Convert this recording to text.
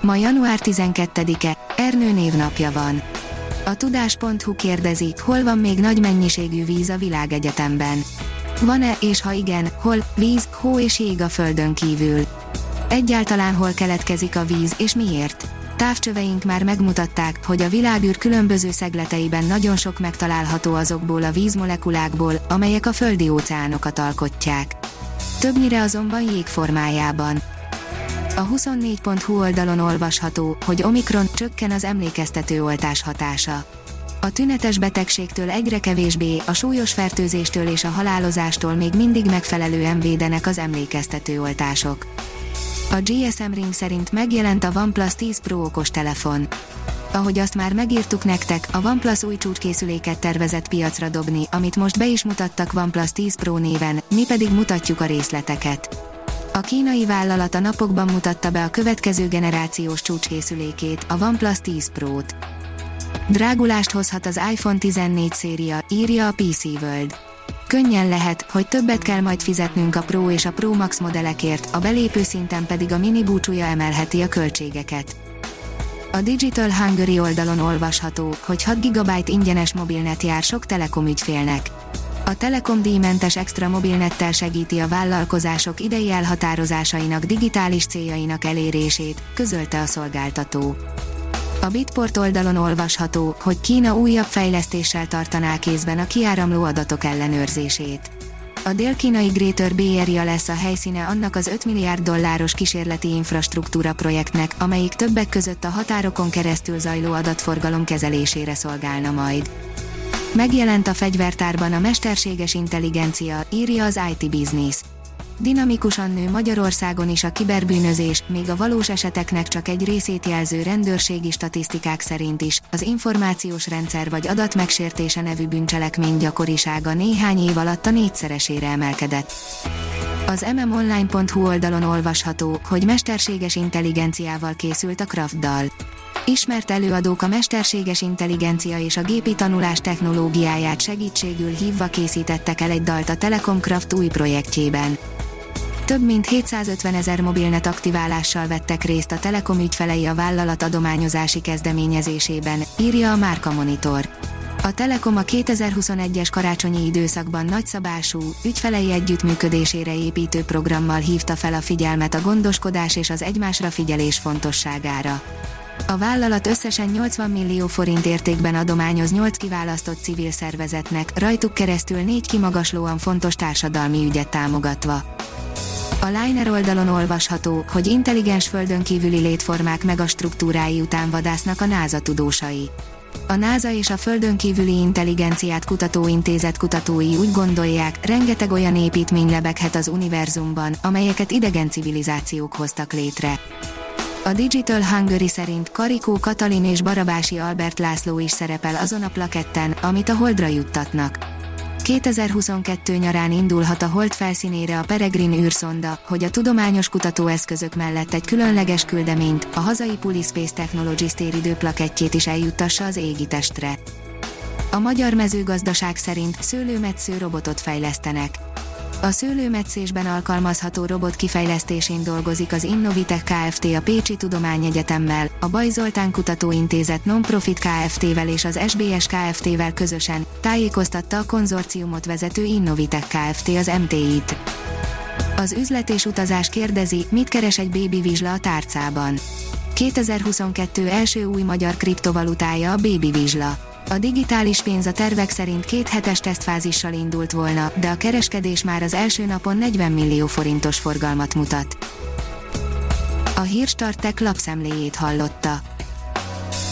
Ma január 12-e, Ernő névnapja van. A tudás.hu kérdezi, hol van még nagy mennyiségű víz a világegyetemben. Van-e, és ha igen, hol, víz, hó és jég a földön kívül. Egyáltalán hol keletkezik a víz, és miért? Távcsöveink már megmutatták, hogy a világűr különböző szegleteiben nagyon sok megtalálható azokból a vízmolekulákból, amelyek a földi óceánokat alkotják. Többnyire azonban jég formájában. A 24.hu oldalon olvasható, hogy Omikron csökken az emlékeztető oltás hatása. A tünetes betegségtől egyre kevésbé, a súlyos fertőzéstől és a halálozástól még mindig megfelelően védenek az emlékeztető oltások. A GSM Ring szerint megjelent a OnePlus 10 Pro okostelefon. Ahogy azt már megírtuk nektek, a OnePlus új csúcskészüléket tervezett piacra dobni, amit most be is mutattak OnePlus 10 Pro néven, mi pedig mutatjuk a részleteket. A kínai vállalat a napokban mutatta be a következő generációs csúcskészülékét, a OnePlus 10 Pro-t. Drágulást hozhat az iPhone 14 széria, írja a PC World. Könnyen lehet, hogy többet kell majd fizetnünk a Pro és a Pro Max modellekért, a belépő szinten pedig a mini búcsúja emelheti a költségeket. A Digital Hungary oldalon olvasható, hogy 6 GB ingyenes mobilnet jár sok telekom ügyfélnek. A Telekom díjmentes extra mobilnettel segíti a vállalkozások idei elhatározásainak digitális céljainak elérését, közölte a szolgáltató. A Bitport oldalon olvasható, hogy Kína újabb fejlesztéssel tartaná kézben a kiáramló adatok ellenőrzését. A dél-kínai Greater Bay Area lesz a helyszíne annak az 5 milliárd dolláros kísérleti infrastruktúra projektnek, amelyik többek között a határokon keresztül zajló adatforgalom kezelésére szolgálna majd. Megjelent a fegyvertárban a mesterséges intelligencia, írja az IT Business. Dinamikusan nő Magyarországon is a kiberbűnözés, még a valós eseteknek csak egy részét jelző rendőrségi statisztikák szerint is, az információs rendszer vagy adatmegsértése nevű bűncselekmény gyakorisága néhány év alatt a négyszeresére emelkedett. Az mmonline.hu oldalon olvasható, hogy mesterséges intelligenciával készült a Kraft. Ismert előadók a mesterséges intelligencia és a gépi tanulás technológiáját segítségül hívva készítettek el egy dalt a Telekom Kraft új projektjében. Több mint 750 ezer mobilnet aktiválással vettek részt a Telekom ügyfelei a vállalat adományozási kezdeményezésében, írja a Márka Monitor. A Telekom a 2021-es karácsonyi időszakban nagyszabású, ügyfelei együttműködésére építő programmal hívta fel a figyelmet a gondoskodás és az egymásra figyelés fontosságára. A vállalat összesen 80 millió forint értékben adományoz 8 kiválasztott civil szervezetnek, rajtuk keresztül négy kimagaslóan fontos társadalmi ügyet támogatva. A Liner oldalon olvasható, hogy intelligens földön kívüli létformák megastruktúrái után vadásznak a NASA tudósai. A NASA és a Földön kívüli intelligenciát kutatóintézet kutatói úgy gondolják, rengeteg olyan építmény lebeghet az univerzumban, amelyeket idegen civilizációk hoztak létre. A Digital Hungary szerint Karikó Katalin és Barabási Albert László is szerepel azon a plaketten, amit a Holdra juttatnak. 2022 nyarán indulhat a Hold felszínére a Peregrine űrszonda, hogy a tudományos kutatóeszközök mellett egy különleges küldeményt, a hazai Pulispace Technologies téridő plakettjét is eljuttassa az égitestre. A magyar mezőgazdaság szerint szőlőmetsző robotot fejlesztenek. A szőlőmetszésben alkalmazható robot kifejlesztésén dolgozik az Innovitech Kft. a Pécsi Tudományegyetemmel, a Baj Zoltán Kutatóintézet Nonprofit Kft-vel és az SBS Kft-vel közösen, tájékoztatta a konzorciumot vezető Innovitech Kft. az MTI-t. Az üzlet és utazás kérdezi, mit keres egy Baby Vizsla a tárcában. 2022 első új magyar kriptovalutája a Baby Vizsla. A digitális pénz a tervek szerint két hetes tesztfázissal indult volna, de a kereskedés már az első napon 40 millió forintos forgalmat mutat. A Hírstartek lapszemléjét hallotta.